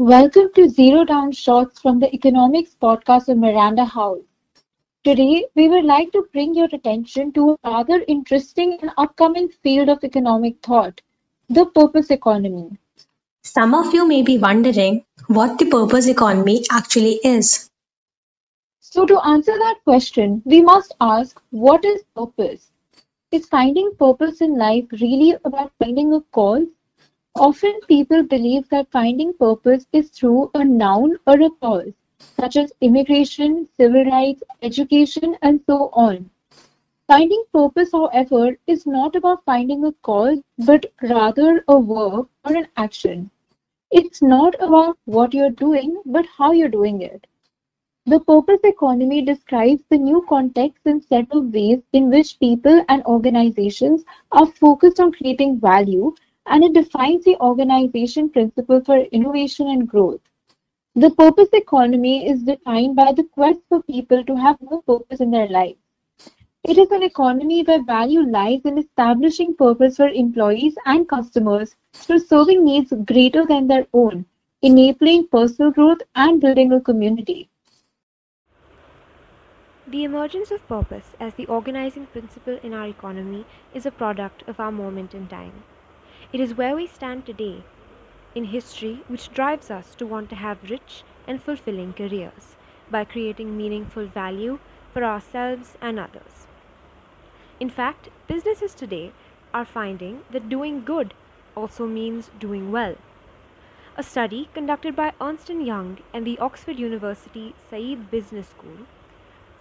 Welcome to Zero Down Shorts from the Economics podcast of Miranda House. Today, we would like to bring your attention to a rather interesting and upcoming field of economic thought the purpose economy. Some of you may be wondering what the purpose economy actually is. So, to answer that question, we must ask what is purpose? Is finding purpose in life really about finding a cause? Often people believe that finding purpose is through a noun or a cause, such as immigration, civil rights, education, and so on. Finding purpose, however, is not about finding a cause, but rather a verb or an action. It's not about what you're doing, but how you're doing it. The purpose economy describes the new context and set of ways in which people and organizations are focused on creating value, and it defines the organization principle for innovation and growth. The purpose economy is defined by the quest for people to have more purpose in their lives. It is an economy where value lies in establishing purpose for employees and customers through serving needs greater than their own, enabling personal growth and building a community. The emergence of purpose as the organizing principle in our economy is a product of our moment in time. It is where we stand today in history which drives us to want to have rich and fulfilling careers by creating meaningful value for ourselves and others. In fact, businesses today are finding that doing good also means doing well. A study conducted by Ernst & Young and the Oxford University Said Business School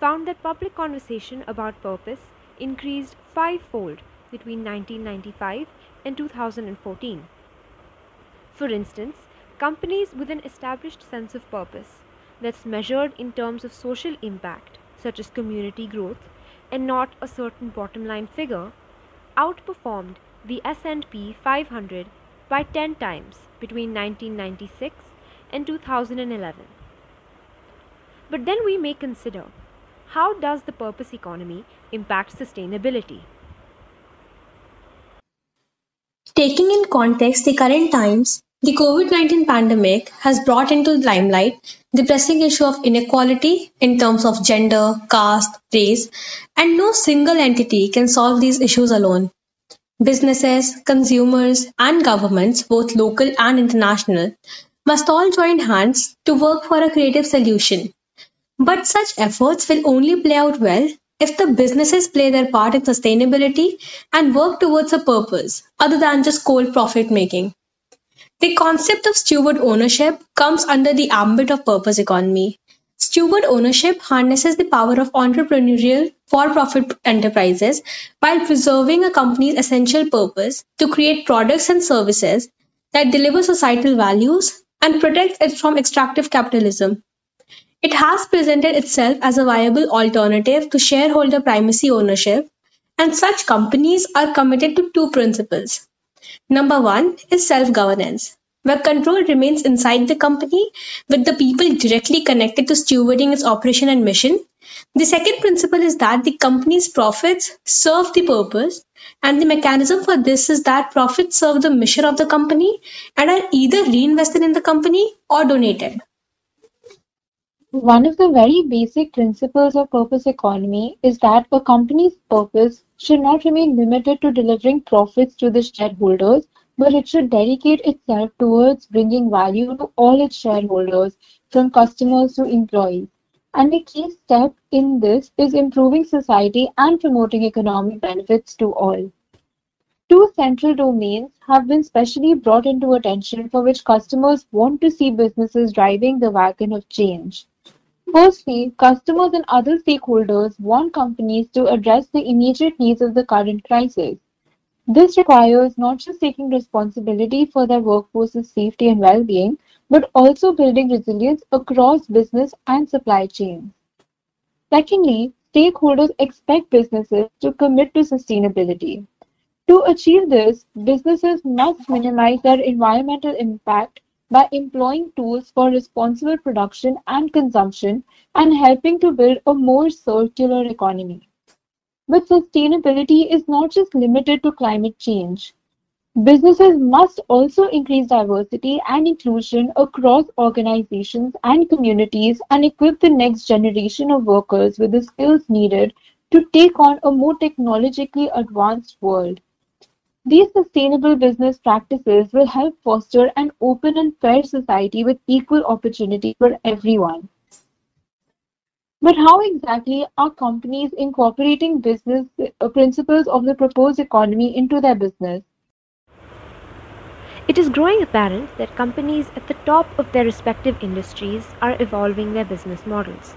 found that public conversation about purpose increased fivefold between 1995 and 2014. For instance, companies with an established sense of purpose that's measured in terms of social impact, such as community growth, and not a certain bottom line figure, outperformed the S&P 500 by 10 times between 1996 and 2011. But then we may consider how does the purpose economy impact sustainability? Taking in context the current times, the COVID 19 pandemic has brought into limelight the pressing issue of inequality in terms of gender, caste, race, and no single entity can solve these issues alone. Businesses, consumers, and governments, both local and international, must all join hands to work for a creative solution but such efforts will only play out well if the businesses play their part in sustainability and work towards a purpose other than just cold profit making. The concept of steward ownership comes under the ambit of purpose economy. Steward ownership harnesses the power of entrepreneurial for profit enterprises while preserving a company's essential purpose to create products and services that deliver societal values and protect it from extractive capitalism. It has presented itself as a viable alternative to shareholder primacy ownership, and such companies are committed to two principles. Number one is self governance, where control remains inside the company with the people directly connected to stewarding its operation and mission. The second principle is that the company's profits serve the purpose, and the mechanism for this is that profits serve the mission of the company and are either reinvested in the company or donated. One of the very basic principles of purpose economy is that a company's purpose should not remain limited to delivering profits to the shareholders, but it should dedicate itself towards bringing value to all its shareholders, from customers to employees. And a key step in this is improving society and promoting economic benefits to all. Two central domains have been specially brought into attention for which customers want to see businesses driving the wagon of change. Firstly, customers and other stakeholders want companies to address the immediate needs of the current crisis. This requires not just taking responsibility for their workforce's safety and well being, but also building resilience across business and supply chains. Secondly, stakeholders expect businesses to commit to sustainability. To achieve this, businesses must minimize their environmental impact by employing tools for responsible production and consumption and helping to build a more circular economy. But sustainability is not just limited to climate change. Businesses must also increase diversity and inclusion across organizations and communities and equip the next generation of workers with the skills needed to take on a more technologically advanced world. These sustainable business practices will help foster an open and fair society with equal opportunity for everyone. But how exactly are companies incorporating business uh, principles of the proposed economy into their business? It is growing apparent that companies at the top of their respective industries are evolving their business models.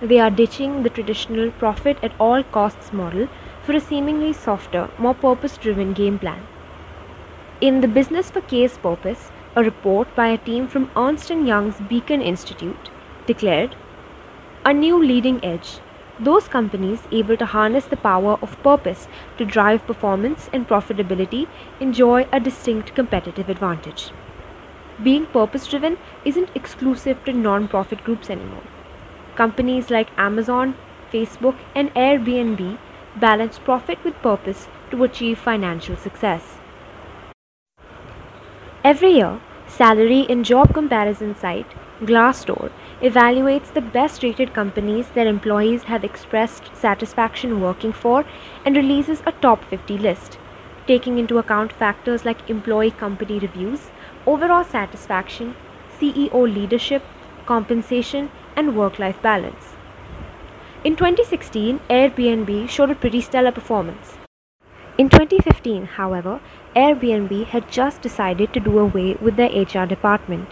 They are ditching the traditional profit at all costs model for a seemingly softer, more purpose driven game plan. In The Business for Case Purpose, a report by a team from Ernst & Young's Beacon Institute declared a new leading edge those companies able to harness the power of purpose to drive performance and profitability enjoy a distinct competitive advantage. Being purpose driven isn't exclusive to non profit groups anymore. Companies like Amazon, Facebook, and Airbnb balance profit with purpose to achieve financial success. Every year, salary and job comparison site Glassdoor evaluates the best rated companies their employees have expressed satisfaction working for and releases a top 50 list, taking into account factors like employee company reviews, overall satisfaction, CEO leadership, compensation, and work life balance. In 2016, Airbnb showed a pretty stellar performance. In 2015, however, Airbnb had just decided to do away with their HR department.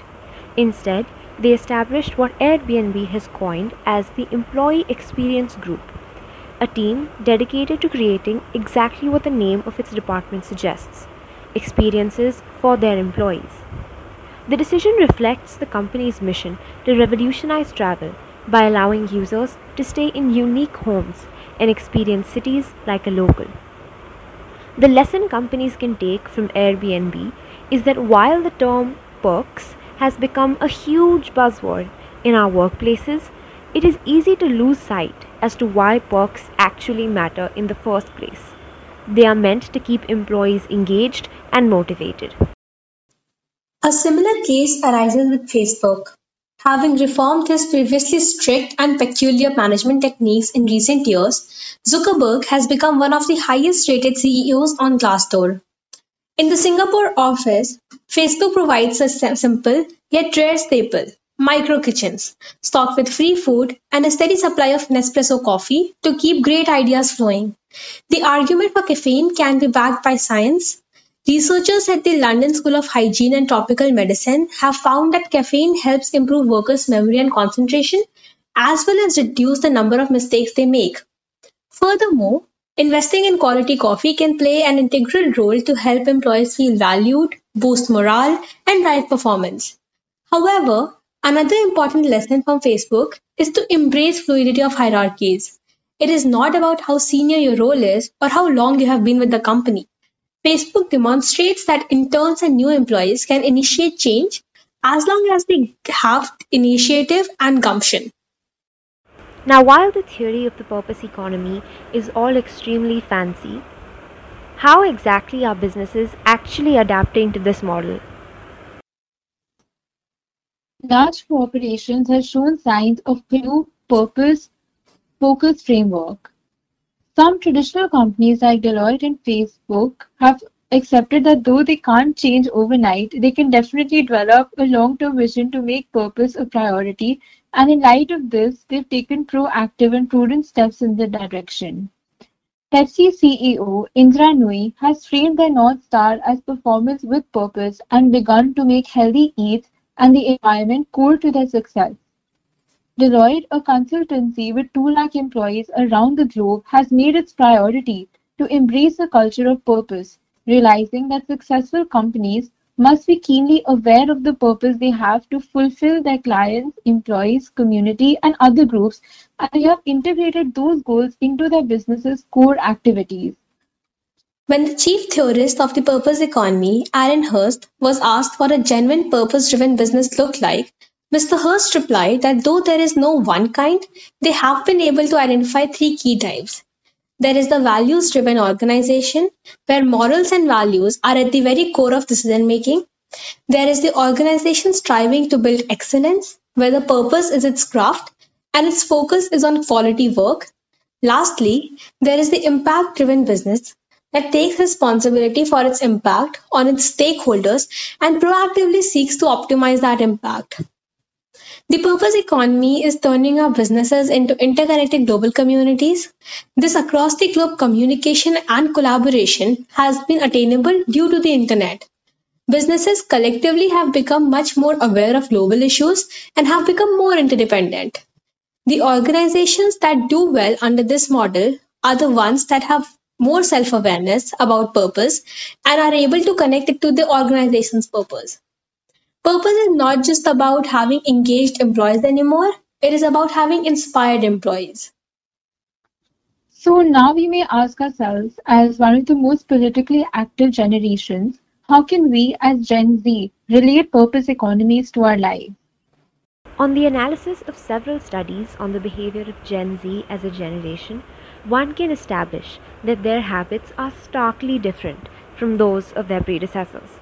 Instead, they established what Airbnb has coined as the Employee Experience Group, a team dedicated to creating exactly what the name of its department suggests experiences for their employees. The decision reflects the company's mission to revolutionize travel by allowing users to stay in unique homes and experience cities like a local. The lesson companies can take from Airbnb is that while the term perks has become a huge buzzword in our workplaces, it is easy to lose sight as to why perks actually matter in the first place. They are meant to keep employees engaged and motivated. A similar case arises with Facebook. Having reformed his previously strict and peculiar management techniques in recent years, Zuckerberg has become one of the highest rated CEOs on Glassdoor. In the Singapore office, Facebook provides a simple yet rare staple, micro kitchens, stocked with free food and a steady supply of Nespresso coffee to keep great ideas flowing. The argument for caffeine can be backed by science. Researchers at the London School of Hygiene and Tropical Medicine have found that caffeine helps improve workers' memory and concentration, as well as reduce the number of mistakes they make. Furthermore, Investing in quality coffee can play an integral role to help employees feel valued, boost morale, and drive performance. However, another important lesson from Facebook is to embrace fluidity of hierarchies. It is not about how senior your role is or how long you have been with the company. Facebook demonstrates that interns and new employees can initiate change as long as they have initiative and gumption. Now, while the theory of the purpose economy is all extremely fancy, how exactly are businesses actually adapting to this model? Large corporations have shown signs of new purpose focused framework. Some traditional companies like Deloitte and Facebook have accepted that though they can't change overnight, they can definitely develop a long term vision to make purpose a priority and in light of this, they've taken proactive and prudent steps in the direction. Pepsi CEO Indra Nooyi has framed their North Star as performance with purpose and begun to make healthy eats and the environment core to their success. Deloitte, a consultancy with 2 lakh employees around the globe, has made its priority to embrace a culture of purpose, realizing that successful companies must be keenly aware of the purpose they have to fulfill their clients, employees, community, and other groups, and they have integrated those goals into their business's core activities. When the chief theorist of the purpose economy, Aaron Hurst, was asked what a genuine purpose driven business looked like, Mr. Hurst replied that though there is no one kind, they have been able to identify three key types. There is the values driven organization where morals and values are at the very core of decision making. There is the organization striving to build excellence where the purpose is its craft and its focus is on quality work. Lastly, there is the impact driven business that takes responsibility for its impact on its stakeholders and proactively seeks to optimize that impact. The purpose economy is turning our businesses into interconnected global communities. This across the globe communication and collaboration has been attainable due to the internet. Businesses collectively have become much more aware of global issues and have become more interdependent. The organizations that do well under this model are the ones that have more self awareness about purpose and are able to connect it to the organization's purpose. Purpose is not just about having engaged employees anymore, it is about having inspired employees. So now we may ask ourselves, as one of the most politically active generations, how can we as Gen Z relate purpose economies to our lives? On the analysis of several studies on the behavior of Gen Z as a generation, one can establish that their habits are starkly different from those of their predecessors.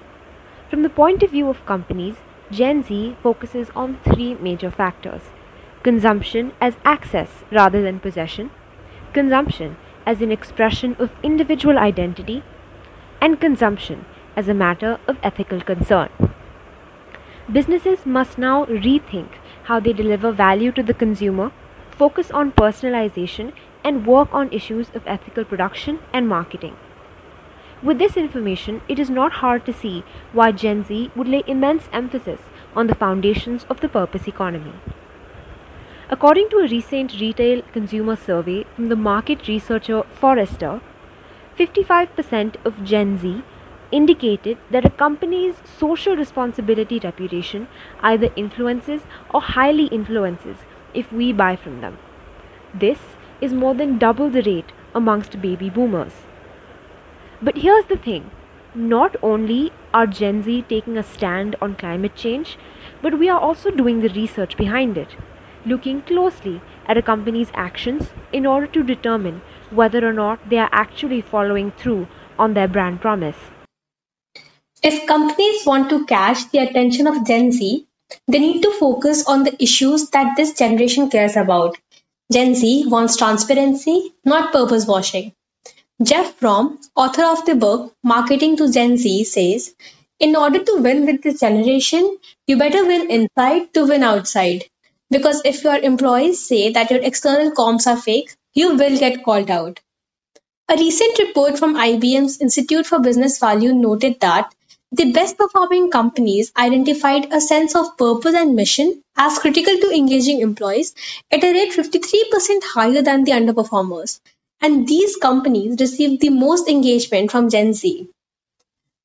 From the point of view of companies, Gen Z focuses on three major factors consumption as access rather than possession, consumption as an expression of individual identity, and consumption as a matter of ethical concern. Businesses must now rethink how they deliver value to the consumer, focus on personalization, and work on issues of ethical production and marketing. With this information, it is not hard to see why Gen Z would lay immense emphasis on the foundations of the purpose economy. According to a recent retail consumer survey from the market researcher Forrester, 55% of Gen Z indicated that a company's social responsibility reputation either influences or highly influences if we buy from them. This is more than double the rate amongst baby boomers. But here's the thing not only are Gen Z taking a stand on climate change, but we are also doing the research behind it, looking closely at a company's actions in order to determine whether or not they are actually following through on their brand promise. If companies want to catch the attention of Gen Z, they need to focus on the issues that this generation cares about. Gen Z wants transparency, not purpose washing. Jeff Fromm, author of the book Marketing to Gen Z, says In order to win with this generation, you better win inside to win outside. Because if your employees say that your external comms are fake, you will get called out. A recent report from IBM's Institute for Business Value noted that the best performing companies identified a sense of purpose and mission as critical to engaging employees at a rate 53% higher than the underperformers and these companies receive the most engagement from Gen Z.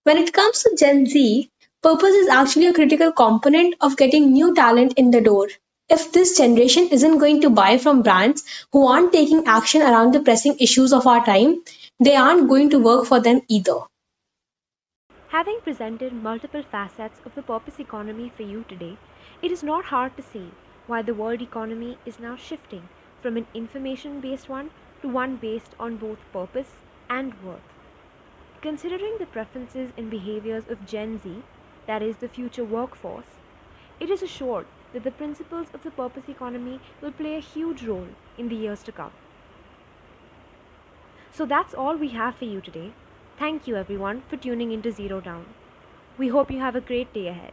When it comes to Gen Z, purpose is actually a critical component of getting new talent in the door. If this generation isn't going to buy from brands who aren't taking action around the pressing issues of our time, they aren't going to work for them either. Having presented multiple facets of the purpose economy for you today, it is not hard to see why the world economy is now shifting from an information based one to one based on both purpose and worth. Considering the preferences and behaviors of Gen Z, that is the future workforce, it is assured that the principles of the purpose economy will play a huge role in the years to come. So that's all we have for you today. Thank you everyone for tuning into Zero Down. We hope you have a great day ahead.